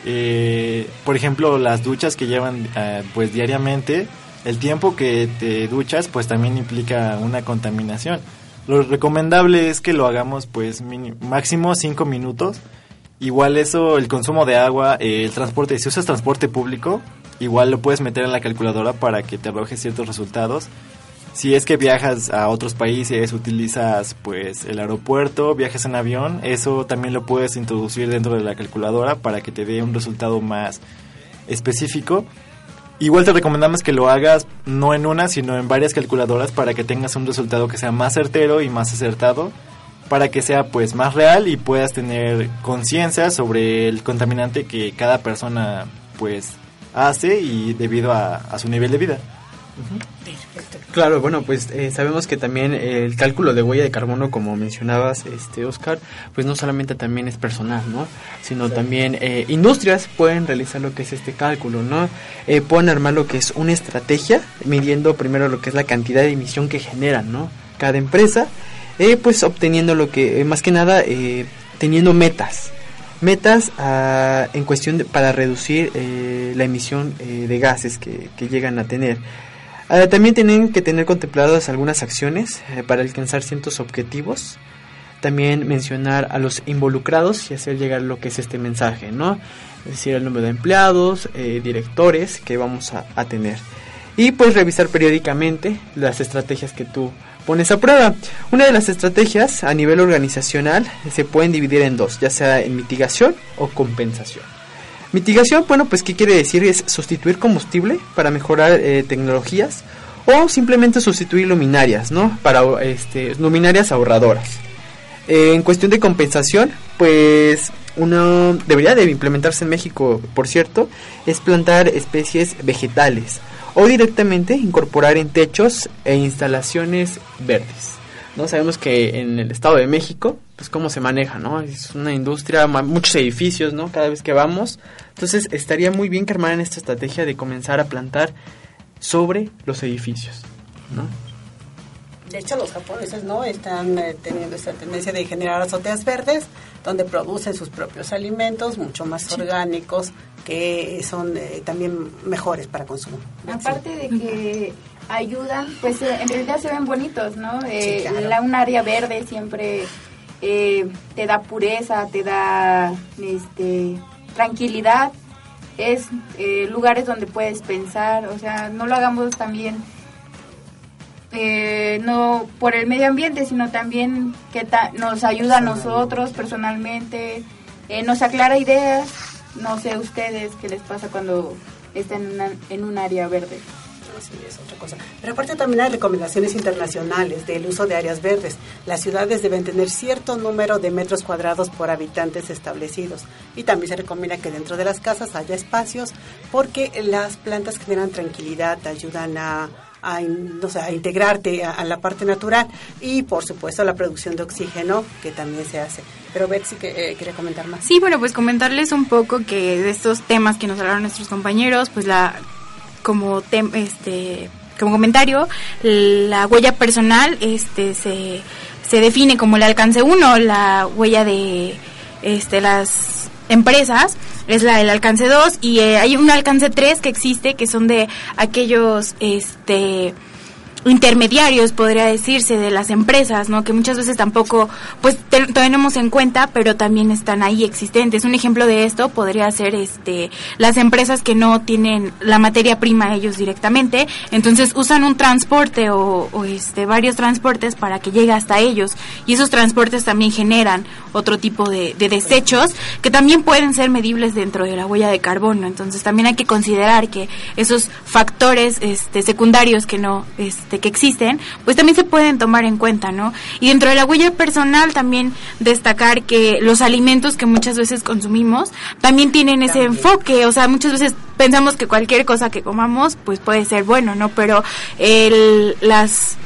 eh, por ejemplo, las duchas que llevan pues diariamente, el tiempo que te duchas pues también implica una contaminación. Lo recomendable es que lo hagamos pues mini- máximo 5 minutos. Igual eso, el consumo de agua, eh, el transporte, si usas transporte público, igual lo puedes meter en la calculadora para que te arroje ciertos resultados. Si es que viajas a otros países, utilizas pues el aeropuerto, viajas en avión, eso también lo puedes introducir dentro de la calculadora para que te dé un resultado más específico. Igual te recomendamos que lo hagas no en una, sino en varias calculadoras para que tengas un resultado que sea más certero y más acertado, para que sea pues más real y puedas tener conciencia sobre el contaminante que cada persona pues hace y debido a, a su nivel de vida. Claro, bueno, pues eh, sabemos que también el cálculo de huella de carbono, como mencionabas, este Oscar, pues no solamente también es personal, ¿no? Sino también eh, industrias pueden realizar lo que es este cálculo, ¿no? Eh, pueden armar lo que es una estrategia, midiendo primero lo que es la cantidad de emisión que generan, ¿no? Cada empresa, pues obteniendo lo que, más que nada, teniendo metas, metas ah, en cuestión de, para reducir la emisión de gases que, llegan a tener. Ah, también tienen que tener contempladas algunas acciones eh, para alcanzar ciertos objetivos. También mencionar a los involucrados y hacer llegar lo que es este mensaje, ¿no? Es decir, el número de empleados, eh, directores que vamos a, a, tener. Y pues revisar periódicamente las estrategias que tú pones a prueba. Una de las estrategias a nivel organizacional se pueden dividir en dos, ya sea en mitigación o compensación. Mitigación, bueno, pues ¿qué quiere decir? Es sustituir combustible para mejorar eh, tecnologías o simplemente sustituir luminarias, ¿no? Para este, luminarias ahorradoras. En cuestión de compensación, pues uno debería de implementarse en México, por cierto, es plantar especies vegetales o directamente incorporar en techos e instalaciones verdes. ¿no? Sabemos que en el Estado de México, pues cómo se maneja, ¿no? Es una industria, muchos edificios, ¿no? Cada vez que vamos. Entonces estaría muy bien que armaran esta estrategia de comenzar a plantar sobre los edificios, ¿no? De hecho, los japoneses no están eh, teniendo esta tendencia de generar azoteas verdes, donde producen sus propios alimentos, mucho más orgánicos, que son eh, también mejores para consumo. Aparte de que ayudan, pues eh, en realidad se ven bonitos, ¿no? La, un área verde siempre eh, te da pureza, te da este, tranquilidad, es lugares donde puedes pensar, o sea, no lo hagamos también no por el medio ambiente, sino también que nos ayuda a nosotros personalmente, nos aclara ideas, no sé ustedes qué les pasa cuando están en, en un área verde es otra cosa. Pero aparte también hay recomendaciones internacionales del uso de áreas verdes. Las ciudades deben tener cierto número de metros cuadrados por habitantes establecidos. Y también se recomienda que dentro de las casas haya espacios porque las plantas generan tranquilidad, ayudan a a, a integrarte a, la parte natural y por supuesto la producción de oxígeno que también se hace. Pero Betsy que, eh, quería comentar más. Sí, bueno, pues comentarles un poco que de estos temas que nos hablaron nuestros compañeros, pues la como este como comentario, la huella personal este se, se define como el alcance 1, la huella de este las empresas es la del alcance 2 y eh, hay un alcance 3 que existe que son de aquellos este intermediarios, podría decirse, de las empresas, ¿no? Que muchas veces tampoco, pues, tenemos en cuenta, pero también están ahí existentes. Un ejemplo de esto podría ser, este, las empresas que no tienen la materia prima ellos directamente, entonces usan un transporte o, este, varios transportes para que llegue hasta ellos. Y esos transportes también generan otro tipo de, de desechos que también pueden ser medibles dentro de la huella de carbono. Entonces también hay que considerar que esos factores, este, secundarios que no, este, que existen, pues también se pueden tomar en cuenta, ¿no? Y dentro de la huella personal también destacar que los alimentos que muchas veces consumimos también tienen ese enfoque, o sea, muchas veces pensamos que cualquier cosa que comamos pues puede ser bueno, ¿no? Pero el, las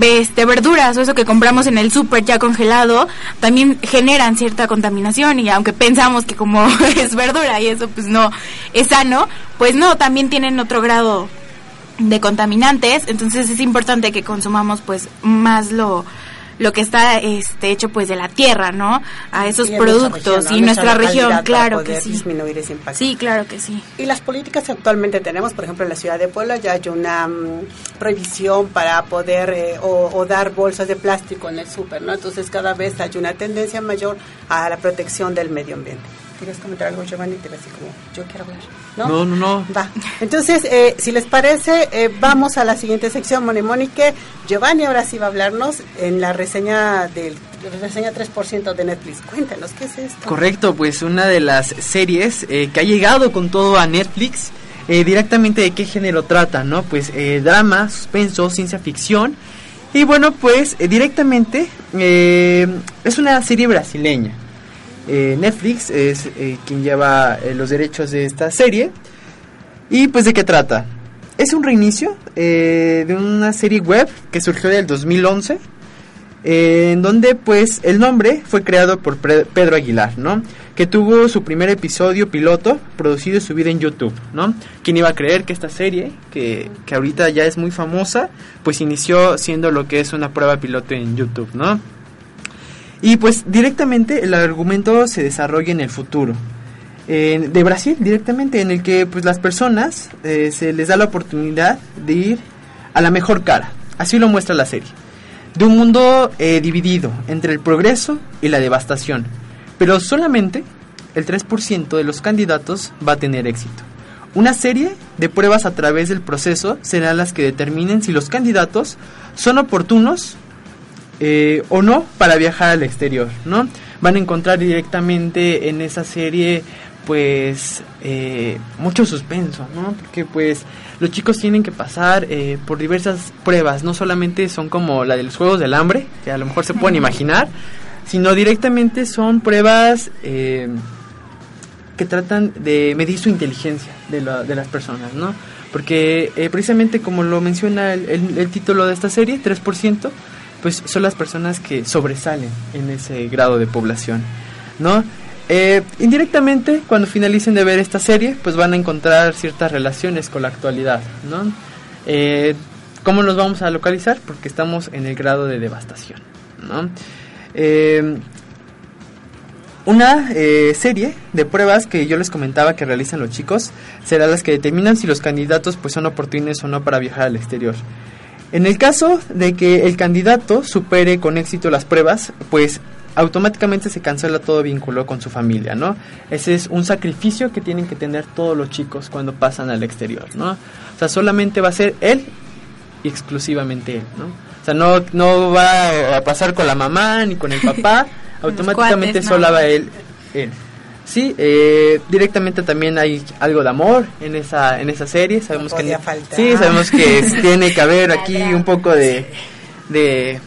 este, verduras o eso que compramos en el súper ya congelado también generan cierta contaminación y aunque pensamos que como es verdura y eso pues no es sano, pues no, también tienen otro grado de contaminantes, entonces es importante que consumamos pues más lo lo que está este hecho pues de la tierra, ¿no? A esos productos y nuestra, región, claro que sí. Sí, claro que sí. Y las políticas que actualmente tenemos, por ejemplo, en la ciudad de Puebla ya hay una mm, prohibición para poder eh, o, dar bolsas de plástico en el súper, ¿no? Entonces cada vez hay una tendencia mayor a la protección del medio ambiente. ¿Quieres comentar algo, Giovanni? Te así como, yo quiero hablar. ¿No? No, no, no. Va. Entonces, eh, si les parece, eh, vamos a la siguiente sección, Moni Mónica. Giovanni ahora sí va a hablarnos en la reseña del reseña 3% de Netflix. Cuéntanos, ¿qué es esto? Correcto, pues una de las series eh, que ha llegado con todo a Netflix eh, directamente de qué género trata, ¿no? Pues eh, drama, suspenso, ciencia ficción. Y bueno, pues eh, directamente eh, es una serie brasileña. Eh, Netflix es eh, quien lleva eh, los derechos de esta serie. ¿Y pues de qué trata? Es un reinicio de una serie web que surgió del 2011, eh, en donde pues el nombre fue creado por Pedro Aguilar, ¿no? Que tuvo su primer episodio piloto producido y subido en YouTube, ¿no? ¿Quién iba a creer que esta serie, que, que ahorita ya es muy famosa, pues inició siendo lo que es una prueba piloto en YouTube, ¿no? Y pues directamente el argumento se desarrolla en el futuro. de Brasil directamente, en el que pues las personas eh, se les da la oportunidad de ir a la mejor cara. Así lo muestra la serie. De un mundo eh, dividido entre el progreso y la devastación. Pero solamente el 3% de los candidatos va a tener éxito. Una serie de pruebas a través del proceso serán las que determinen si los candidatos son oportunos eh, o no para viajar al exterior, ¿no? Van a encontrar directamente en esa serie pues eh, mucho suspenso, ¿no? Porque pues los chicos tienen que pasar eh, por diversas pruebas, no solamente son como la de los Juegos del Hambre, que a lo mejor se pueden imaginar, sino directamente son pruebas eh, que tratan de medir su inteligencia de, la- de las personas, ¿no? Porque precisamente como lo menciona el, el- el título de esta serie, 3%, pues son las personas que sobresalen en ese grado de población, ¿no? Eh, indirectamente, cuando finalicen de ver esta serie, pues van a encontrar ciertas relaciones con la actualidad, ¿no? Eh, ¿Cómo nos vamos a localizar? Porque estamos en el grado de devastación, ¿no? Eh, una eh, serie de pruebas que yo les comentaba que realizan los chicos será las que determinan si los candidatos pues son oportunos o no para viajar al exterior. En el caso de que el candidato supere con éxito las pruebas, pues automáticamente se cancela todo vínculo con su familia, ¿no? Ese es un sacrificio que tienen que tener todos los chicos cuando pasan al exterior, ¿no? O sea, solamente va a ser él y exclusivamente él, ¿no? O sea, no, no va a pasar con la mamá ni con el papá, automáticamente cuates, solo no. va él, él. Sí, eh, directamente también hay algo de amor en esa en esa serie. Sabemos No que faltar. sí, sabemos que tiene que haber aquí un poco de de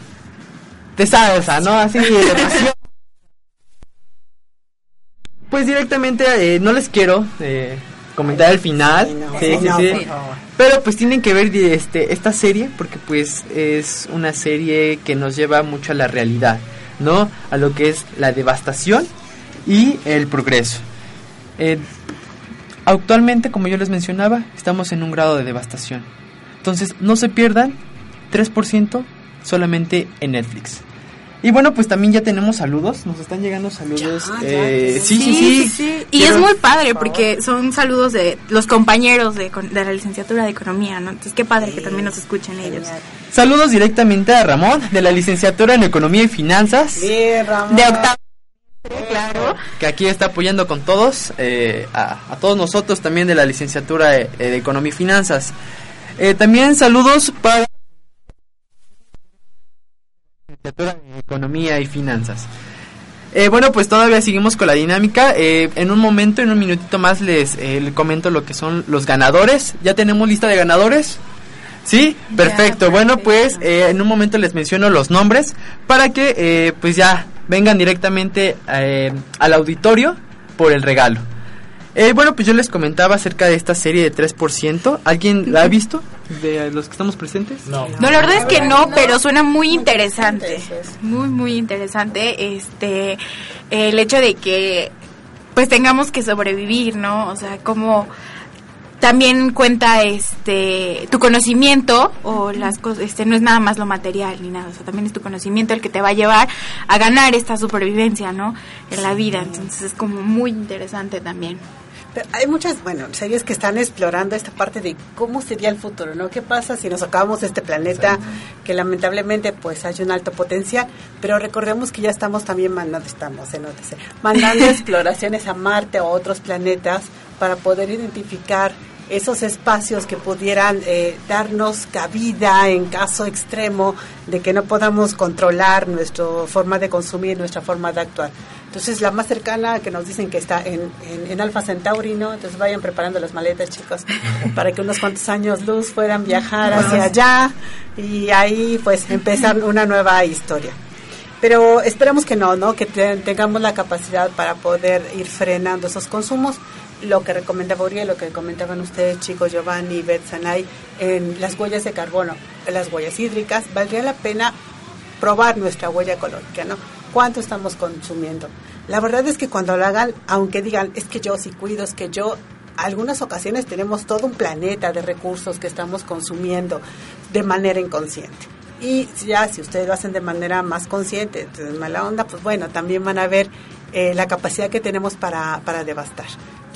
de salsa, ¿no? Así de pasión. Pues directamente eh, no les quiero eh, comentar el final. Sí, no, Sí, sí, no, sí. Pero pues tienen que ver este esta serie porque pues es una serie que nos lleva mucho a la realidad, ¿no? A lo que es la devastación y el progreso. Eh, actualmente, como yo les mencionaba, estamos en un grado de devastación. Entonces, no se pierdan 3% solamente en Netflix. Y bueno, pues también ya tenemos saludos, nos están llegando saludos. Ya, ya, eh, sí, sí, sí, sí, Y Quiero- es muy padre porque son saludos de los compañeros de, de la licenciatura de economía, ¿no? Entonces qué padre que también nos escuchen ellos. Saludos directamente a Ramón de la licenciatura en Economía y Finanzas. Bien, Ramón. De octavo, claro. que aquí está apoyando con todos, eh, a, a todos nosotros también de la licenciatura eh, de Economía y Finanzas. Eh, también saludos para la licenciatura de Economía y Finanzas. Eh, bueno, pues todavía seguimos con la dinámica. En un momento, en un minutito más, les, les comento lo que son los ganadores. ¿Ya tenemos lista de ganadores? ¿Sí? Perfecto. Bueno, pues en un momento les menciono los nombres para que pues ya vengan directamente eh, al auditorio por el regalo. Eh, bueno, pues yo les comentaba acerca de esta serie de 3%. ¿Alguien la ha visto de los que estamos presentes? No. No, la verdad es que no, pero suena muy interesante. Muy, muy interesante. Este, el hecho de que, pues tengamos que sobrevivir, ¿no? O sea, como también cuenta este tu conocimiento o las cosas este no es nada más lo material ni nada o sea también es tu conocimiento el que te va a llevar a ganar esta supervivencia no en la vida. Entonces es como muy interesante también. Pero hay muchas, bueno, series que están explorando esta parte de cómo sería el futuro, ¿no? ¿Qué pasa si nos acabamos de este planeta que lamentablemente pues hay un alto potencial, pero recordemos que ya estamos también mandando, estamos en OTC, mandando exploraciones a Marte o a otros planetas para poder identificar esos espacios que pudieran eh, darnos cabida en caso extremo de que no podamos controlar nuestra forma de consumir, nuestra forma de actuar. Entonces la más cercana que nos dicen que está en, en, Alfa Centauri, ¿no? Entonces vayan preparando las maletas, chicos, para que unos cuantos años luz puedan viajar hacia allá y ahí pues empezar una nueva historia. Pero esperamos que no, ¿no? Que tengamos la capacidad para poder ir frenando esos consumos. Lo que recomendaba Uriel, lo que comentaban ustedes, chicos, Giovanni, Beth, Sanay, en las huellas de carbono, en las huellas hídricas, valdría la pena probar nuestra huella ecológica, ¿no? ¿Cuánto estamos consumiendo? La verdad es que cuando lo hagan, aunque digan, es que yo sí cuido, es que yo algunas ocasiones tenemos todo un planeta de recursos que estamos consumiendo de manera inconsciente. Y ya si ustedes lo hacen de manera más consciente, de mala onda, pues bueno, también van a ver eh, la capacidad que tenemos para, para devastar.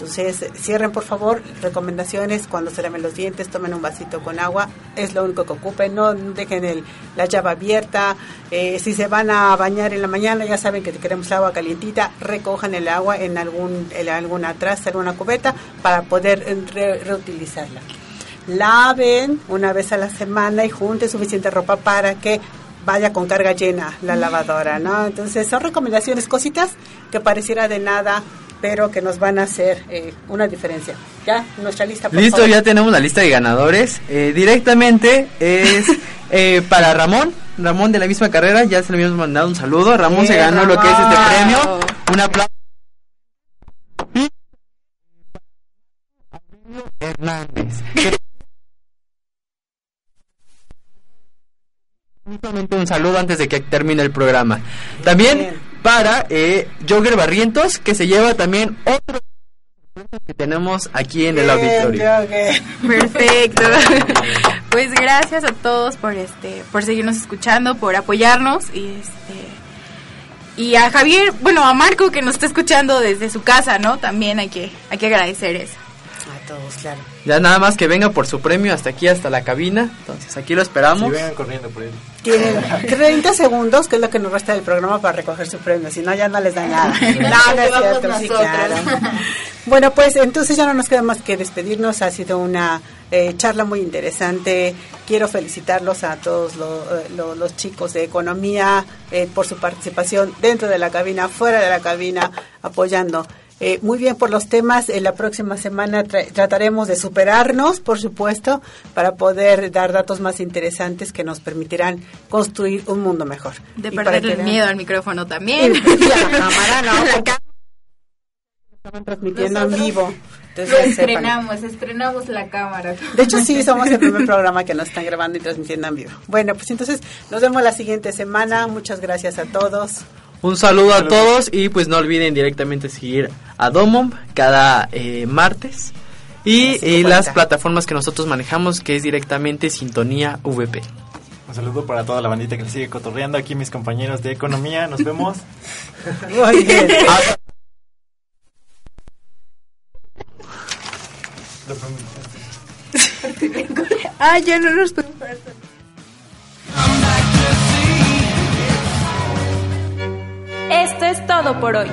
Entonces, cierren por favor. Recomendaciones, cuando se laven los dientes, tomen un vasito con agua. Es lo único que ocupen. No dejen el, la llave abierta. Eh, si se van a bañar en la mañana, ya saben que queremos agua calientita. Recojan el agua en algún en alguna traza, en una cubeta, para poder reutilizarla laven una vez a la semana y junten suficiente ropa para que vaya con carga llena la lavadora, ¿no? Entonces son recomendaciones, cositas que pareciera de nada, pero que nos van a hacer eh, una diferencia. Ya, nuestra lista. Listo, ya tenemos la lista de ganadores. Eh, directamente es eh, para Ramón, Ramón de la misma carrera, ya se le habíamos mandado un saludo. Ramón se ganó lo que es este premio. Un aplauso. Hernández. un saludo antes de que termine el programa. También para eh, Jogger Barrientos, que se lleva también otro que tenemos aquí en el auditorio. Perfecto. pues gracias a todos por este por seguirnos escuchando, por apoyarnos y este y a Javier, bueno, a Marco que nos está escuchando desde su casa, ¿no? También hay que hay que agradecer eso. A todos, claro. Ya nada más que venga por su premio hasta aquí, hasta la cabina. Entonces aquí lo esperamos. Sí, vengan corriendo por él. Tienen 30 segundos, que es lo que nos resta del programa para recoger su premio. Si no, ya no les da nada. no, es cierto, Bueno, pues entonces ya no nos queda más que despedirnos. Ha sido una eh, charla muy interesante. Quiero felicitarlos a todos eh, los chicos de economía eh, por su participación dentro de la cabina, fuera de la cabina, apoyando eh, muy bien por los temas. En la próxima semana trataremos de superarnos, por supuesto, para poder dar datos más interesantes que nos permitirán construir un mundo mejor. De perder el miedo al micrófono también. la cámara, no. Estaban transmitiendo en vivo. estrenamos, estrenamos la cámara. De hecho, sí, somos el primer programa que nos están grabando y transmitiendo en vivo. Bueno, pues entonces nos vemos la siguiente semana. Muchas gracias a todos. Un saludo a todos y pues no olviden directamente seguir a Domom cada eh, martes y, las plataformas que nosotros manejamos que es directamente Sintonía VP. Un saludo para toda la bandita que le sigue cotorreando aquí mis compañeros de economía, nos vemos. Muy bien. ah, ya no nos Esto es todo por hoy.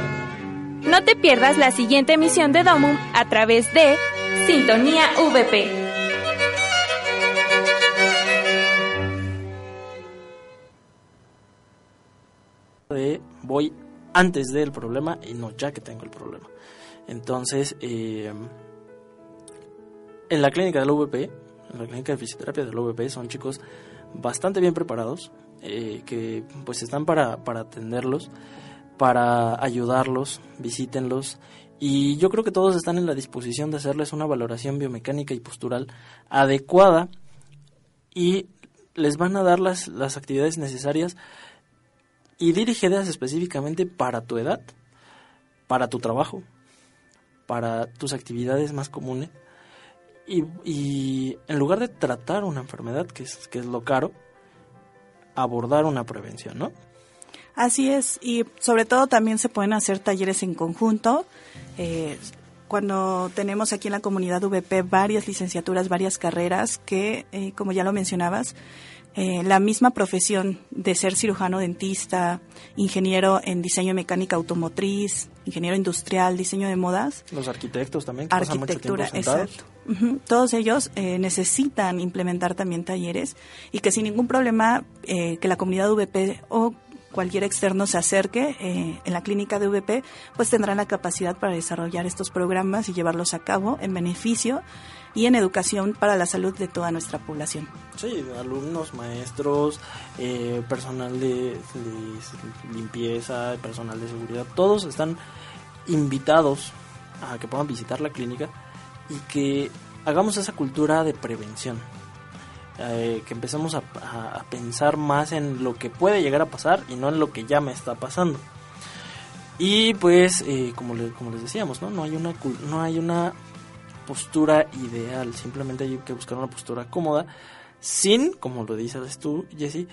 No te pierdas la siguiente emisión de Domum a través de Sintonía VP. voy antes del problema y no ya que tengo el problema. Entonces, eh, en la clínica del VP, en la clínica de fisioterapia del VP, son chicos bastante bien preparados, eh, que pues están para, para atenderlos para ayudarlos, visítenlos y yo creo que todos están en la disposición de hacerles una valoración biomecánica y postural adecuada y les van a dar las, las actividades necesarias y dirigidas específicamente para tu edad, para tu trabajo, para tus actividades más comunes. Y, y, en lugar de tratar una enfermedad, que es, que es lo caro, abordar una prevención, ¿no? Así es, y sobre todo también se pueden hacer talleres en conjunto. Eh, cuando tenemos aquí en la comunidad VP varias licenciaturas, varias carreras que, eh, como ya lo mencionabas, eh, la misma profesión de ser cirujano dentista, ingeniero en diseño mecánica automotriz, ingeniero industrial, diseño de modas. Los arquitectos también. Que arquitectura, exacto. Todos ellos necesitan implementar también talleres y que sin ningún problema que la comunidad VP o cualquier externo se acerque eh, en la clínica de VP, pues tendrán la capacidad para desarrollar estos programas y llevarlos a cabo en beneficio y en educación para la salud de toda nuestra población. Sí, alumnos, maestros, eh, personal de, de, limpieza, personal de seguridad, todos están invitados a que puedan visitar la clínica y que hagamos esa cultura de prevención. Eh, que empecemos a, a, pensar más en lo que puede llegar a pasar y no en lo que ya me está pasando. Y pues, eh, como, le, como les decíamos, ¿no? No hay una, no hay una postura ideal, simplemente hay que buscar una postura cómoda, sin, como lo dices tú, Jesse,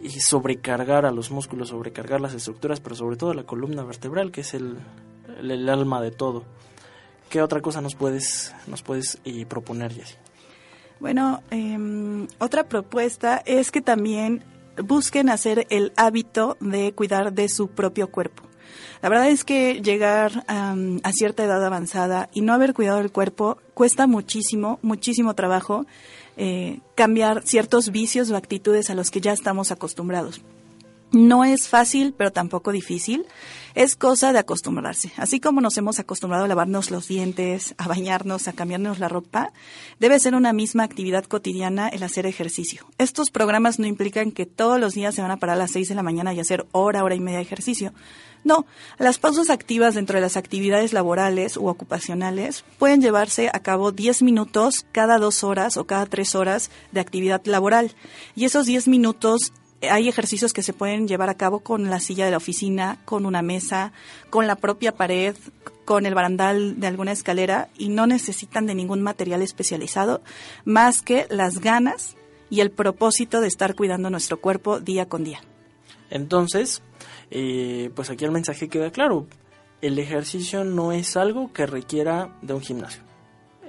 y sobrecargar a los músculos, sobrecargar las estructuras, pero sobre todo la columna vertebral, que es el, el, el alma de todo. ¿Qué otra cosa nos puedes, nos puedes eh, proponer, Jesse? Bueno, eh, otra propuesta es que también busquen hacer el hábito de cuidar de su propio cuerpo. La verdad es que llegar a cierta edad avanzada y no haber cuidado del cuerpo cuesta muchísimo, muchísimo trabajo eh, cambiar ciertos vicios o actitudes a los que ya estamos acostumbrados. No es fácil, pero tampoco difícil. Es cosa de acostumbrarse. Así como nos hemos acostumbrado a lavarnos los dientes, a bañarnos, a cambiarnos la ropa, debe ser una misma actividad cotidiana el hacer ejercicio. Estos programas no implican que todos los días se van a parar a las 6 de la mañana y hacer hora, hora y media de ejercicio. No, las pausas activas dentro de las actividades laborales u ocupacionales pueden llevarse a cabo 10 minutos cada dos horas o cada tres horas de actividad laboral. Y esos 10 minutos hay ejercicios que se pueden llevar a cabo con la silla de la oficina, con una mesa, con la propia pared, con el barandal de alguna escalera y no necesitan de ningún material especializado más que las ganas y el propósito de estar cuidando nuestro cuerpo día con día. Entonces, eh, pues aquí el mensaje queda claro. El ejercicio no es algo que requiera de un gimnasio.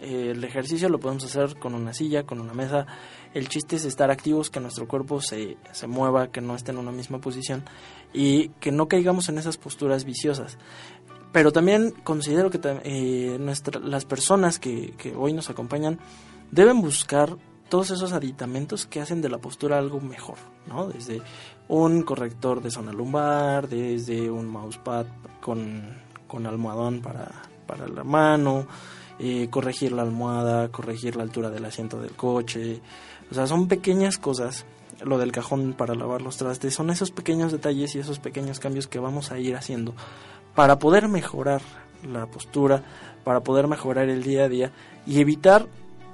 El ejercicio lo podemos hacer con una silla, con una mesa, el chiste es estar activos, que nuestro cuerpo se, se mueva, que no esté en una misma posición y que no caigamos en esas posturas viciosas. Pero también considero que eh, nuestra, las personas que, que hoy nos acompañan deben buscar todos esos aditamentos que hacen de la postura algo mejor, ¿no? Desde un corrector de zona lumbar, desde un mousepad con, con almohadón para, para la mano, eh, corregir la almohada, corregir la altura del asiento del coche, o sea, son pequeñas cosas. Lo del cajón para lavar los trastes, son esos pequeños detalles y esos pequeños cambios que vamos a ir haciendo para poder mejorar la postura, para poder mejorar el día a día y evitar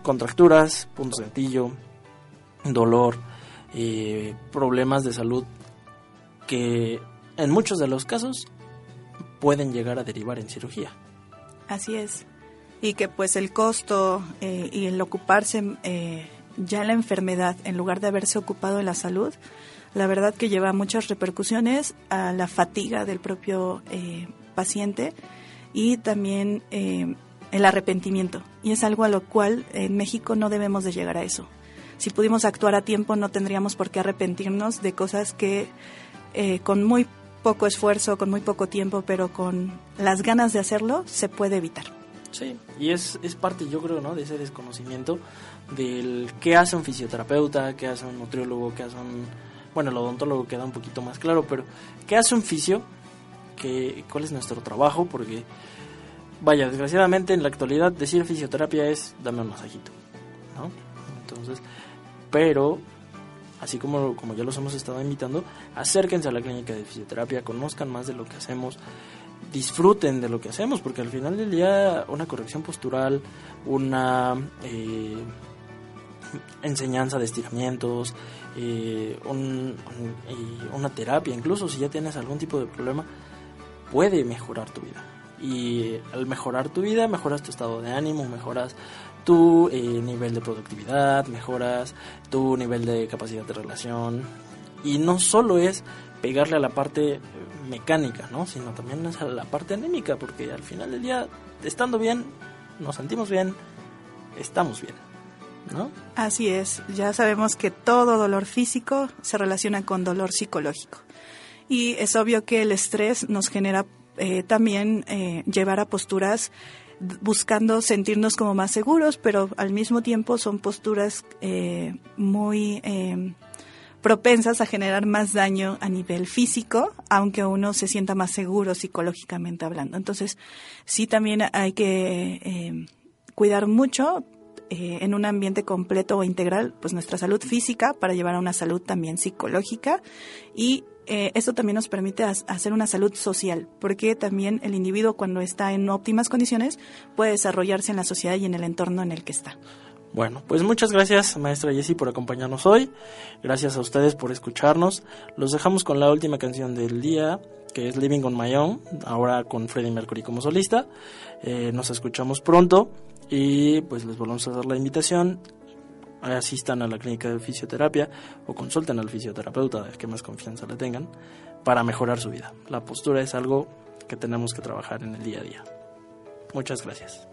contracturas, puntos de gatillo, dolor, eh, problemas de salud que en muchos de los casos pueden llegar a derivar en cirugía. Así es. Y que pues el costo eh, y el ocuparse eh, ya la enfermedad, en lugar de haberse ocupado de la salud, la verdad que lleva muchas repercusiones a la fatiga del propio eh, paciente y también eh, el arrepentimiento. Y es algo a lo cual en México no debemos de llegar a eso. Si pudimos actuar a tiempo no tendríamos por qué arrepentirnos de cosas que eh, con muy poco esfuerzo, con muy poco tiempo, pero con las ganas de hacerlo, se puede evitar. Sí, y es, es parte, yo creo, ¿no? de ese desconocimiento del qué hace un fisioterapeuta, qué hace un nutriólogo, qué hace un... Bueno, el odontólogo queda un poquito más claro, pero ¿qué hace un fisio? ¿Qué, ¿Cuál es nuestro trabajo? Porque, vaya, desgraciadamente en la actualidad decir fisioterapia es dame un masajito, ¿no? Entonces, pero así como, como ya los hemos estado invitando, acérquense a la clínica de fisioterapia, conozcan más de lo que hacemos, disfruten de lo que hacemos, porque al final del día una corrección postural, una eh, enseñanza de estiramientos, eh, un, un, una terapia, incluso si ya tienes algún tipo de problema, puede mejorar tu vida. Y al mejorar tu vida, mejoras tu estado de ánimo, mejoras tu eh, nivel de productividad, mejoras tu nivel de capacidad de relación. Y no solo es pegarle a la parte mecánica, ¿no? Sino también es a la parte anémica, porque al final del día, estando bien, nos sentimos bien, estamos bien. Así es, ya sabemos que todo dolor físico se relaciona con dolor psicológico. Y es obvio que el estrés nos genera eh, también eh, llevar a posturas buscando sentirnos como más seguros, pero al mismo tiempo son posturas eh, muy propensas a generar más daño a nivel físico, aunque uno se sienta más seguro psicológicamente hablando. Entonces, sí también hay que eh, cuidar mucho eh, en un ambiente completo o integral, pues nuestra salud física para llevar a una salud también psicológica y eh, esto también nos permite hacer una salud social, porque también el individuo cuando está en óptimas condiciones puede desarrollarse en la sociedad y en el entorno en el que está. Bueno, pues muchas gracias, maestra Jessie, por acompañarnos hoy. Gracias a ustedes por escucharnos. Los dejamos con la última canción del día, que es Living on My Own, ahora con Freddie Mercury como solista. Eh, nos escuchamos pronto y pues les volvemos a dar la invitación. Asistan a la clínica de fisioterapia o consulten al fisioterapeuta, que más confianza le tengan, para mejorar su vida. La postura es algo que tenemos que trabajar en el día a día. Muchas gracias.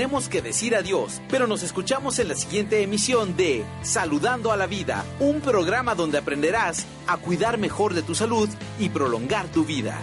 Tenemos que decir adiós, pero nos escuchamos en la siguiente emisión de Saludando a la Vida, un programa donde aprenderás a cuidar mejor de tu salud y prolongar tu vida.